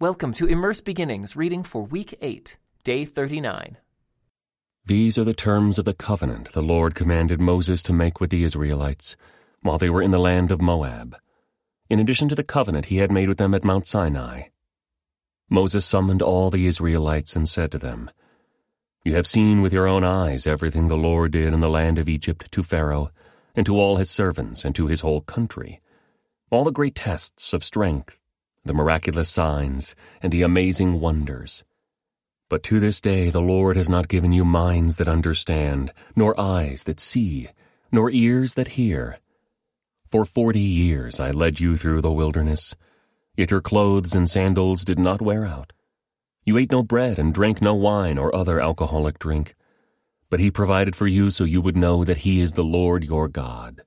Welcome to Immerse Beginnings reading for week 8, day 39. These are the terms of the covenant the Lord commanded Moses to make with the Israelites while they were in the land of Moab, in addition to the covenant he had made with them at Mount Sinai. Moses summoned all the Israelites and said to them, You have seen with your own eyes everything the Lord did in the land of Egypt to Pharaoh, and to all his servants, and to his whole country, all the great tests of strength the miraculous signs, and the amazing wonders. But to this day the Lord has not given you minds that understand, nor eyes that see, nor ears that hear. For forty years I led you through the wilderness, yet your clothes and sandals did not wear out. You ate no bread and drank no wine or other alcoholic drink, but he provided for you so you would know that he is the Lord your God.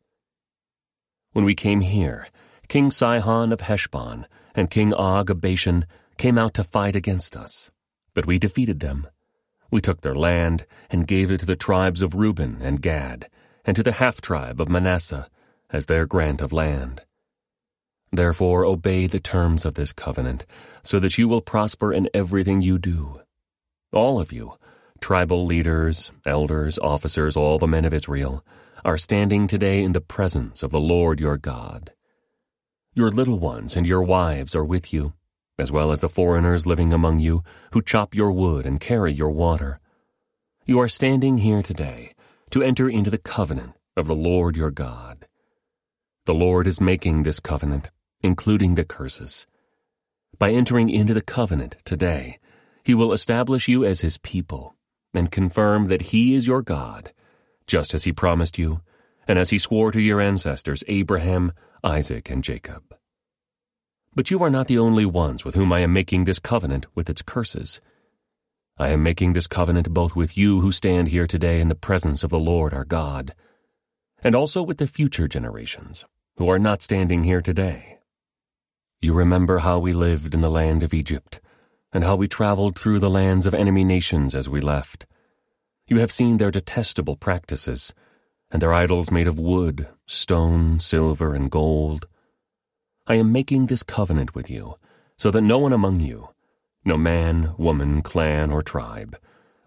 When we came here, King Sihon of Heshbon, and King Og of Bashan came out to fight against us. But we defeated them. We took their land and gave it to the tribes of Reuben and Gad, and to the half tribe of Manasseh as their grant of land. Therefore obey the terms of this covenant, so that you will prosper in everything you do. All of you, tribal leaders, elders, officers, all the men of Israel, are standing today in the presence of the Lord your God. Your little ones and your wives are with you, as well as the foreigners living among you who chop your wood and carry your water. You are standing here today to enter into the covenant of the Lord your God. The Lord is making this covenant, including the curses. By entering into the covenant today, he will establish you as his people and confirm that he is your God, just as he promised you and as he swore to your ancestors Abraham, Isaac, and Jacob. But you are not the only ones with whom I am making this covenant with its curses. I am making this covenant both with you who stand here today in the presence of the Lord our God, and also with the future generations who are not standing here today. You remember how we lived in the land of Egypt, and how we traveled through the lands of enemy nations as we left. You have seen their detestable practices and their idols made of wood, stone, silver, and gold. I am making this covenant with you, so that no one among you, no man, woman, clan, or tribe,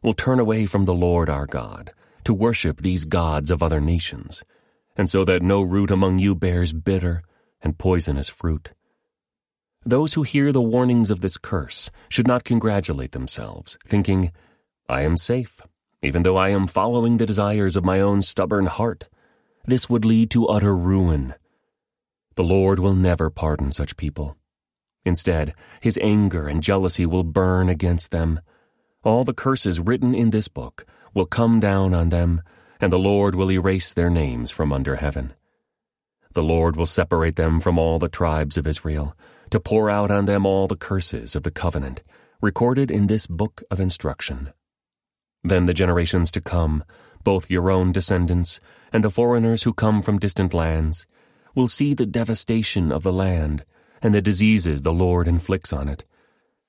will turn away from the Lord our God to worship these gods of other nations, and so that no root among you bears bitter and poisonous fruit. Those who hear the warnings of this curse should not congratulate themselves, thinking, I am safe even though I am following the desires of my own stubborn heart. This would lead to utter ruin. The Lord will never pardon such people. Instead, his anger and jealousy will burn against them. All the curses written in this book will come down on them, and the Lord will erase their names from under heaven. The Lord will separate them from all the tribes of Israel, to pour out on them all the curses of the covenant, recorded in this book of instruction. Then the generations to come, both your own descendants and the foreigners who come from distant lands, will see the devastation of the land and the diseases the Lord inflicts on it.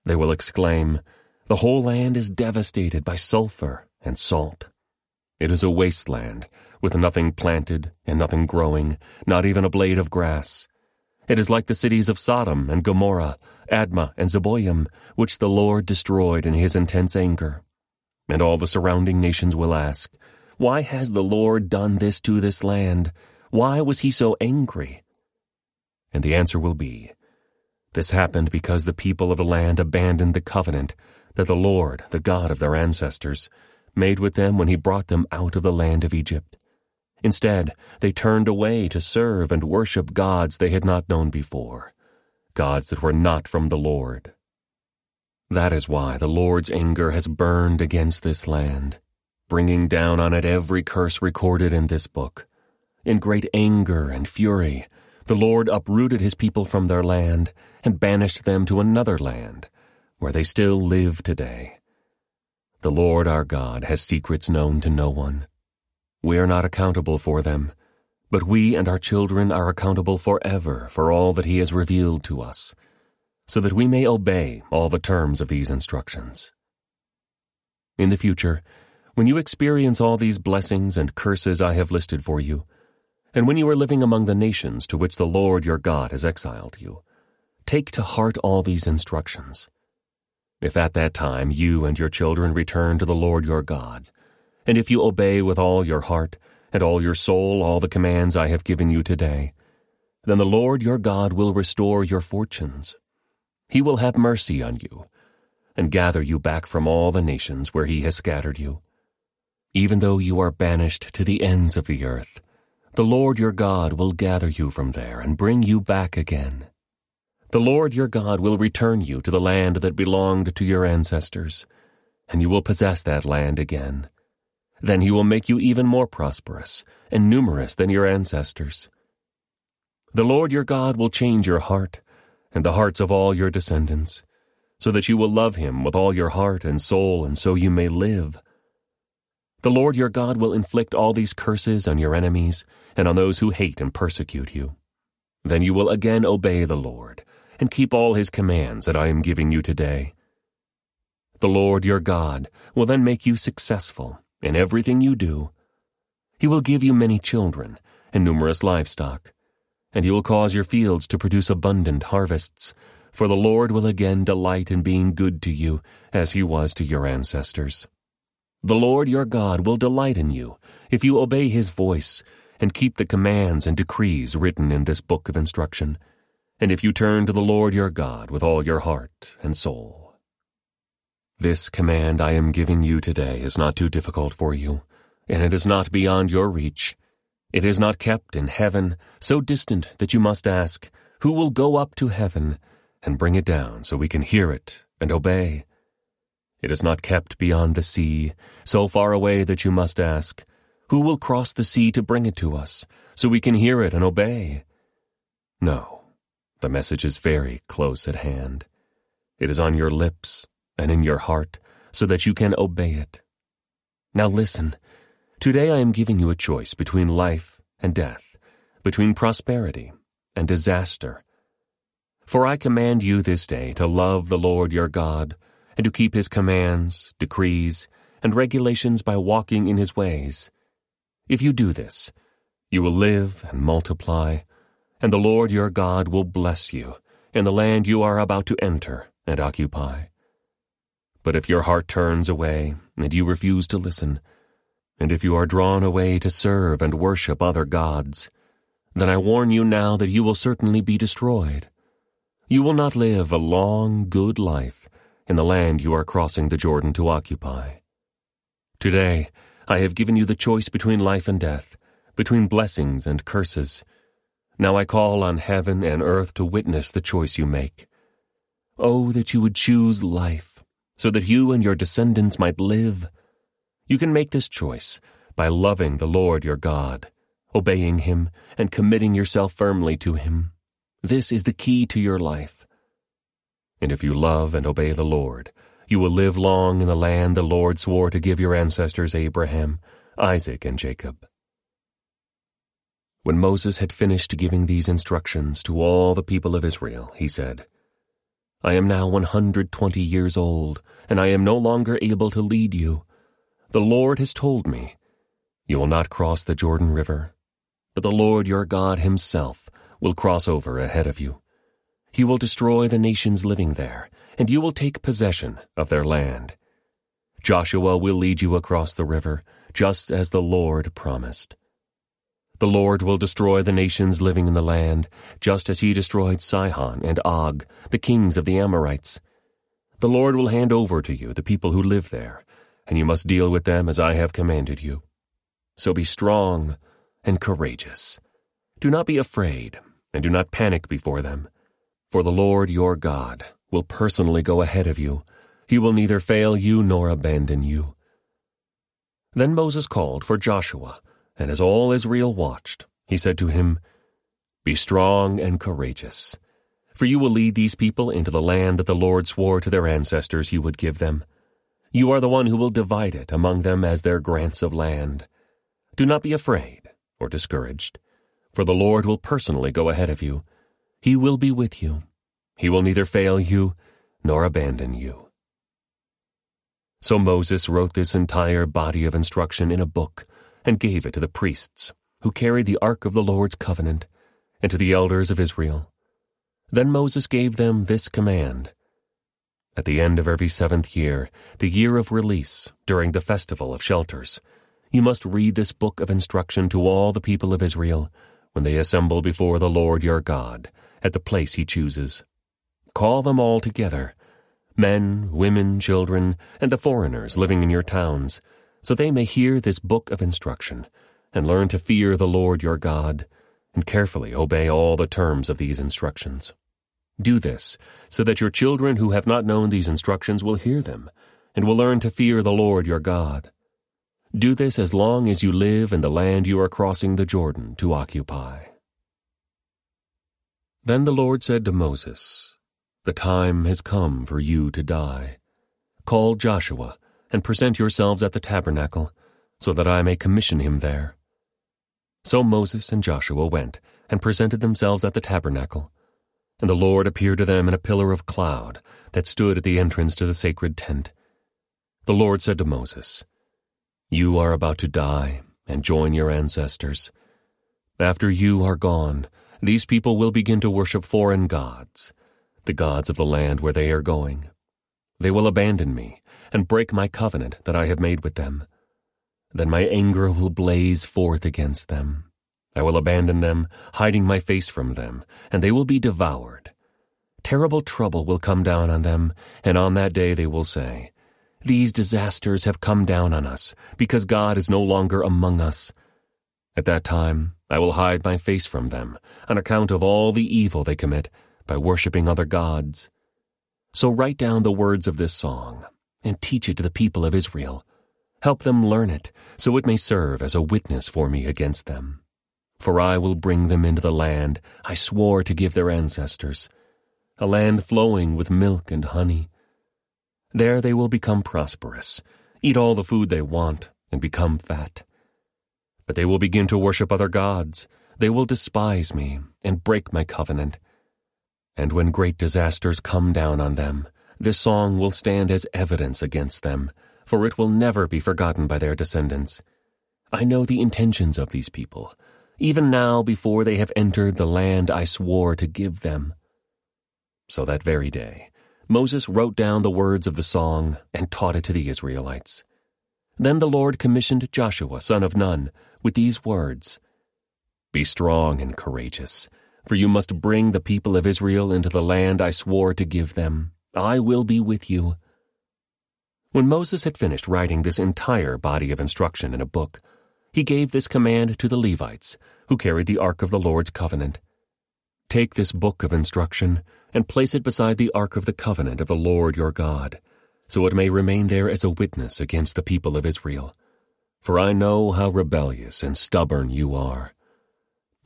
They will exclaim, The whole land is devastated by sulfur and salt. It is a wasteland, with nothing planted and nothing growing, not even a blade of grass. It is like the cities of Sodom and Gomorrah, Admah and Zeboim, which the Lord destroyed in his intense anger. And all the surrounding nations will ask, Why has the Lord done this to this land? Why was he so angry? And the answer will be, This happened because the people of the land abandoned the covenant that the Lord, the God of their ancestors, made with them when he brought them out of the land of Egypt. Instead, they turned away to serve and worship gods they had not known before, gods that were not from the Lord. That is why the Lord's anger has burned against this land, bringing down on it every curse recorded in this book. In great anger and fury, the Lord uprooted his people from their land and banished them to another land, where they still live today. The Lord our God has secrets known to no one. We are not accountable for them, but we and our children are accountable forever for all that he has revealed to us so that we may obey all the terms of these instructions. In the future, when you experience all these blessings and curses I have listed for you, and when you are living among the nations to which the Lord your God has exiled you, take to heart all these instructions. If at that time you and your children return to the Lord your God, and if you obey with all your heart and all your soul all the commands I have given you today, then the Lord your God will restore your fortunes. He will have mercy on you, and gather you back from all the nations where he has scattered you. Even though you are banished to the ends of the earth, the Lord your God will gather you from there and bring you back again. The Lord your God will return you to the land that belonged to your ancestors, and you will possess that land again. Then he will make you even more prosperous and numerous than your ancestors. The Lord your God will change your heart and the hearts of all your descendants, so that you will love him with all your heart and soul, and so you may live. The Lord your God will inflict all these curses on your enemies and on those who hate and persecute you. Then you will again obey the Lord and keep all his commands that I am giving you today. The Lord your God will then make you successful in everything you do. He will give you many children and numerous livestock, and he will cause your fields to produce abundant harvests, for the Lord will again delight in being good to you as he was to your ancestors. The Lord your God will delight in you if you obey his voice and keep the commands and decrees written in this book of instruction and if you turn to the Lord your God with all your heart and soul. This command I am giving you today is not too difficult for you, and it is not beyond your reach. It is not kept in heaven, so distant that you must ask, Who will go up to heaven and bring it down so we can hear it and obey? It is not kept beyond the sea, so far away that you must ask, Who will cross the sea to bring it to us so we can hear it and obey? No. The message is very close at hand. It is on your lips and in your heart so that you can obey it. Now listen. Today I am giving you a choice between life and death, between prosperity and disaster. For I command you this day to love the Lord your God and to keep his commands, decrees, and regulations by walking in his ways. If you do this, you will live and multiply and the Lord your God will bless you in the land you are about to enter and occupy. But if your heart turns away, and you refuse to listen, and if you are drawn away to serve and worship other gods, then I warn you now that you will certainly be destroyed. You will not live a long, good life in the land you are crossing the Jordan to occupy. Today, I have given you the choice between life and death, between blessings and curses. Now I call on heaven and earth to witness the choice you make. Oh, that you would choose life, so that you and your descendants might live. You can make this choice by loving the Lord your God, obeying Him, and committing yourself firmly to Him. This is the key to your life. And if you love and obey the Lord, you will live long in the land the Lord swore to give your ancestors Abraham, Isaac, and Jacob. When Moses had finished giving these instructions to all the people of Israel, he said, I am now 120 years old, and I am no longer able to lead you. The Lord has told me, You will not cross the Jordan River, but the Lord your God himself will cross over ahead of you. He will destroy the nations living there, and you will take possession of their land. Joshua will lead you across the river, just as the Lord promised. The Lord will destroy the nations living in the land, just as he destroyed Sihon and Og, the kings of the Amorites. The Lord will hand over to you the people who live there, and you must deal with them as I have commanded you. So be strong and courageous. Do not be afraid, and do not panic before them. For the Lord your God will personally go ahead of you. He will neither fail you nor abandon you. Then Moses called for Joshua, and as all Israel watched, he said to him, Be strong and courageous, for you will lead these people into the land that the Lord swore to their ancestors he would give them. You are the one who will divide it among them as their grants of land. Do not be afraid or discouraged, for the Lord will personally go ahead of you. He will be with you. He will neither fail you nor abandon you. So Moses wrote this entire body of instruction in a book and gave it to the priests, who carried the ark of the Lord's covenant, and to the elders of Israel. Then Moses gave them this command. At the end of every seventh year, the year of release, during the festival of shelters, you must read this book of instruction to all the people of Israel when they assemble before the Lord your God, at the place he chooses. Call them all together, men, women, children, and the foreigners living in your towns, so they may hear this book of instruction, and learn to fear the Lord your God, and carefully obey all the terms of these instructions. Do this, so that your children who have not known these instructions will hear them, and will learn to fear the Lord your God. Do this as long as you live in the land you are crossing the Jordan to occupy. Then the Lord said to Moses, The time has come for you to die. Call Joshua, and present yourselves at the tabernacle, so that I may commission him there. So Moses and Joshua went and presented themselves at the tabernacle. And the Lord appeared to them in a pillar of cloud that stood at the entrance to the sacred tent. The Lord said to Moses, You are about to die and join your ancestors. After you are gone, these people will begin to worship foreign gods, the gods of the land where they are going. They will abandon me and break my covenant that I have made with them. Then my anger will blaze forth against them. I will abandon them, hiding my face from them, and they will be devoured. Terrible trouble will come down on them, and on that day they will say, These disasters have come down on us, because God is no longer among us. At that time, I will hide my face from them, on account of all the evil they commit, by worshipping other gods. So write down the words of this song, and teach it to the people of Israel Help them learn it, so it may serve as a witness for me against them. For I will bring them into the land I swore to give their ancestors, a land flowing with milk and honey. There they will become prosperous, eat all the food they want, and become fat. But they will begin to worship other gods. They will despise me and break my covenant. And when great disasters come down on them, this song will stand as evidence against them for it will never be forgotten by their descendants. I know the intentions of these people, even now before they have entered the land I swore to give them. So that very day, Moses wrote down the words of the song and taught it to the Israelites. Then the Lord commissioned Joshua, son of Nun, with these words Be strong and courageous, for you must bring the people of Israel into the land I swore to give them. I will be with you when Moses had finished writing this entire body of instruction in a book, he gave this command to the Levites, who carried the Ark of the Lord's covenant. Take this book of instruction and place it beside the Ark of the covenant of the Lord your God, so it may remain there as a witness against the people of Israel. For I know how rebellious and stubborn you are.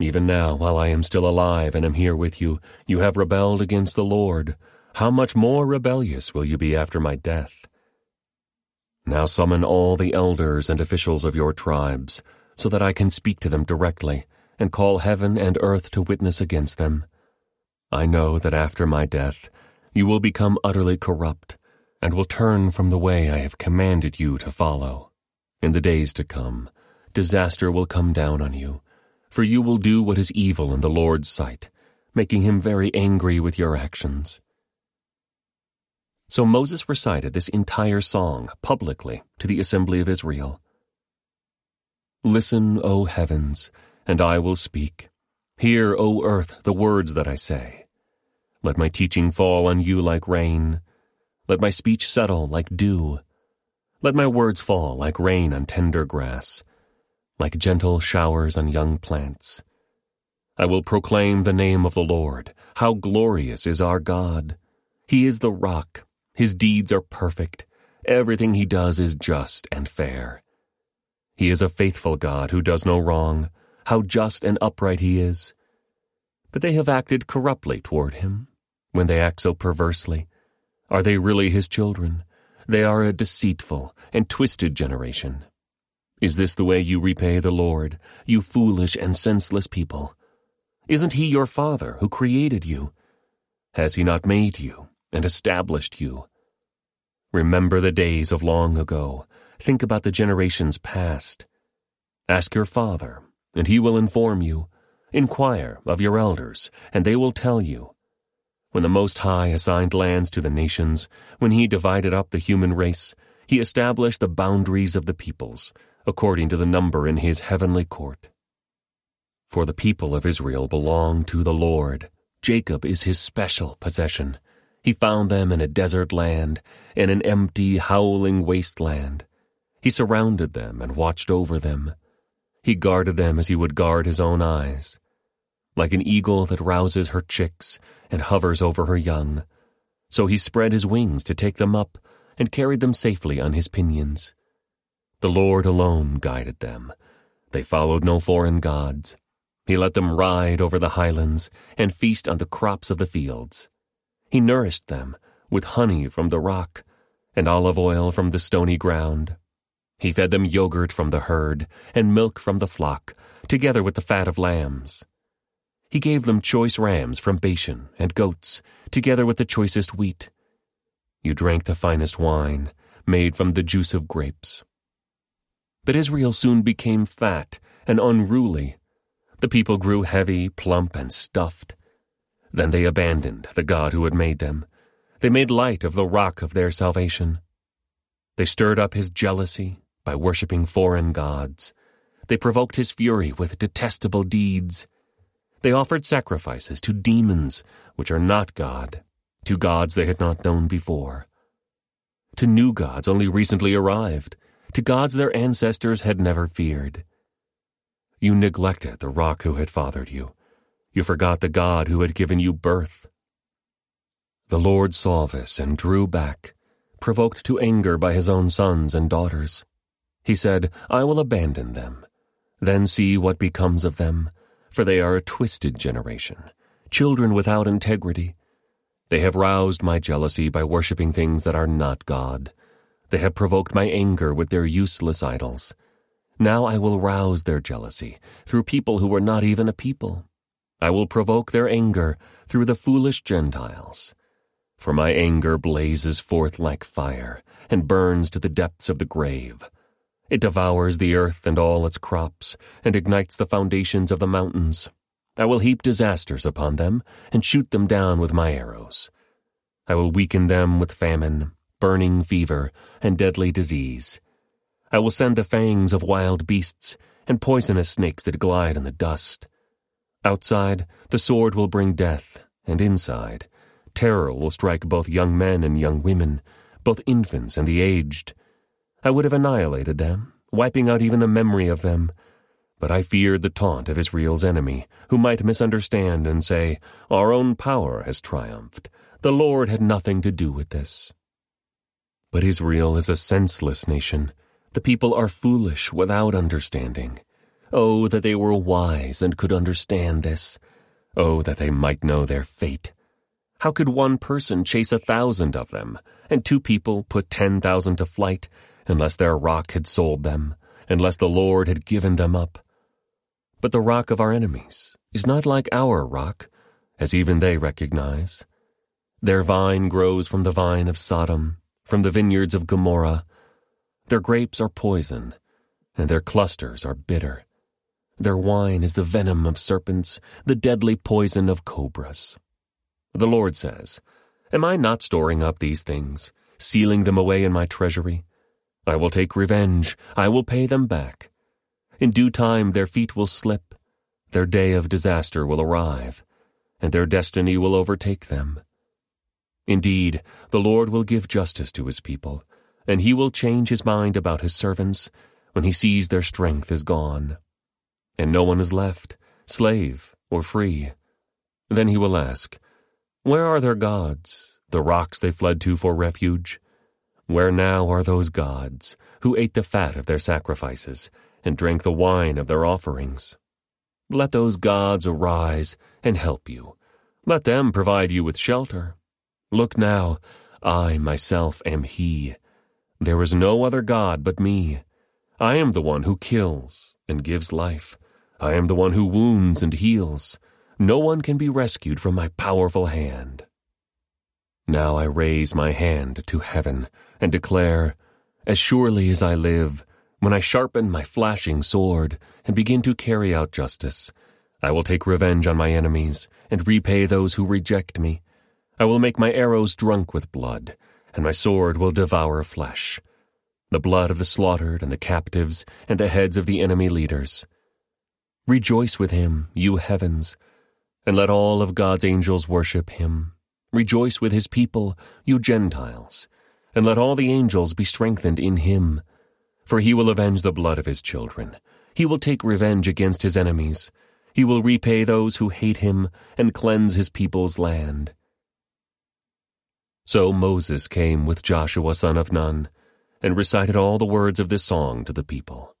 Even now, while I am still alive and am here with you, you have rebelled against the Lord. How much more rebellious will you be after my death? Now summon all the elders and officials of your tribes, so that I can speak to them directly, and call heaven and earth to witness against them. I know that after my death, you will become utterly corrupt, and will turn from the way I have commanded you to follow. In the days to come, disaster will come down on you, for you will do what is evil in the Lord's sight, making him very angry with your actions. So Moses recited this entire song publicly to the assembly of Israel. Listen, O heavens, and I will speak. Hear, O earth, the words that I say. Let my teaching fall on you like rain. Let my speech settle like dew. Let my words fall like rain on tender grass, like gentle showers on young plants. I will proclaim the name of the Lord. How glorious is our God! He is the rock his deeds are perfect. Everything he does is just and fair. He is a faithful God who does no wrong. How just and upright he is. But they have acted corruptly toward him. When they act so perversely, are they really his children? They are a deceitful and twisted generation. Is this the way you repay the Lord, you foolish and senseless people? Isn't he your father who created you? Has he not made you? And established you. Remember the days of long ago. Think about the generations past. Ask your father, and he will inform you. Inquire of your elders, and they will tell you. When the Most High assigned lands to the nations, when he divided up the human race, he established the boundaries of the peoples, according to the number in his heavenly court. For the people of Israel belong to the Lord. Jacob is his special possession. He found them in a desert land, in an empty, howling wasteland. He surrounded them and watched over them. He guarded them as he would guard his own eyes. Like an eagle that rouses her chicks and hovers over her young, so he spread his wings to take them up and carried them safely on his pinions. The Lord alone guided them. They followed no foreign gods. He let them ride over the highlands and feast on the crops of the fields. He nourished them with honey from the rock and olive oil from the stony ground. He fed them yogurt from the herd and milk from the flock, together with the fat of lambs. He gave them choice rams from Bashan and goats, together with the choicest wheat. You drank the finest wine, made from the juice of grapes. But Israel soon became fat and unruly the people grew heavy, plump, and stuffed. Then they abandoned the God who had made them. They made light of the rock of their salvation. They stirred up his jealousy by worshipping foreign gods. They provoked his fury with detestable deeds. They offered sacrifices to demons, which are not God, to gods they had not known before, to new gods only recently arrived, to gods their ancestors had never feared. You neglected the rock who had fathered you. You forgot the God who had given you birth. The Lord saw this and drew back, provoked to anger by his own sons and daughters. He said, I will abandon them. Then see what becomes of them, for they are a twisted generation, children without integrity. They have roused my jealousy by worshipping things that are not God. They have provoked my anger with their useless idols. Now I will rouse their jealousy through people who were not even a people. I will provoke their anger through the foolish Gentiles. For my anger blazes forth like fire and burns to the depths of the grave. It devours the earth and all its crops and ignites the foundations of the mountains. I will heap disasters upon them and shoot them down with my arrows. I will weaken them with famine, burning fever, and deadly disease. I will send the fangs of wild beasts and poisonous snakes that glide in the dust. Outside, the sword will bring death, and inside, terror will strike both young men and young women, both infants and the aged. I would have annihilated them, wiping out even the memory of them. But I feared the taunt of Israel's enemy, who might misunderstand and say, Our own power has triumphed. The Lord had nothing to do with this. But Israel is a senseless nation the people are foolish without understanding. Oh, that they were wise and could understand this. Oh, that they might know their fate. How could one person chase a thousand of them, and two people put ten thousand to flight, unless their rock had sold them, unless the Lord had given them up? But the rock of our enemies is not like our rock, as even they recognize. Their vine grows from the vine of Sodom, from the vineyards of Gomorrah, their grapes are poison, and their clusters are bitter. Their wine is the venom of serpents, the deadly poison of cobras. The Lord says, Am I not storing up these things, sealing them away in my treasury? I will take revenge, I will pay them back. In due time their feet will slip, their day of disaster will arrive, and their destiny will overtake them. Indeed, the Lord will give justice to his people and he will change his mind about his servants when he sees their strength is gone, and no one is left, slave or free. Then he will ask, Where are their gods, the rocks they fled to for refuge? Where now are those gods who ate the fat of their sacrifices and drank the wine of their offerings? Let those gods arise and help you. Let them provide you with shelter. Look now, I myself am He there is no other God but me. I am the one who kills and gives life. I am the one who wounds and heals. No one can be rescued from my powerful hand. Now I raise my hand to heaven and declare, As surely as I live, when I sharpen my flashing sword and begin to carry out justice, I will take revenge on my enemies and repay those who reject me. I will make my arrows drunk with blood, and my sword will devour flesh, the blood of the slaughtered and the captives and the heads of the enemy leaders. Rejoice with him, you heavens, and let all of God's angels worship him. Rejoice with his people, you Gentiles, and let all the angels be strengthened in him. For he will avenge the blood of his children. He will take revenge against his enemies. He will repay those who hate him and cleanse his people's land. So Moses came with Joshua son of Nun, and recited all the words of this song to the people.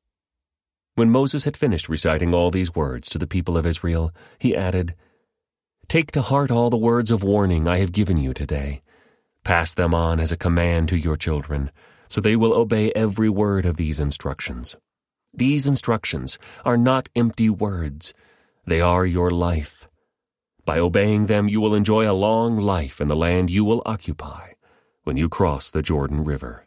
When Moses had finished reciting all these words to the people of Israel, he added, Take to heart all the words of warning I have given you today. Pass them on as a command to your children, so they will obey every word of these instructions. These instructions are not empty words, they are your life. By obeying them, you will enjoy a long life in the land you will occupy when you cross the Jordan River.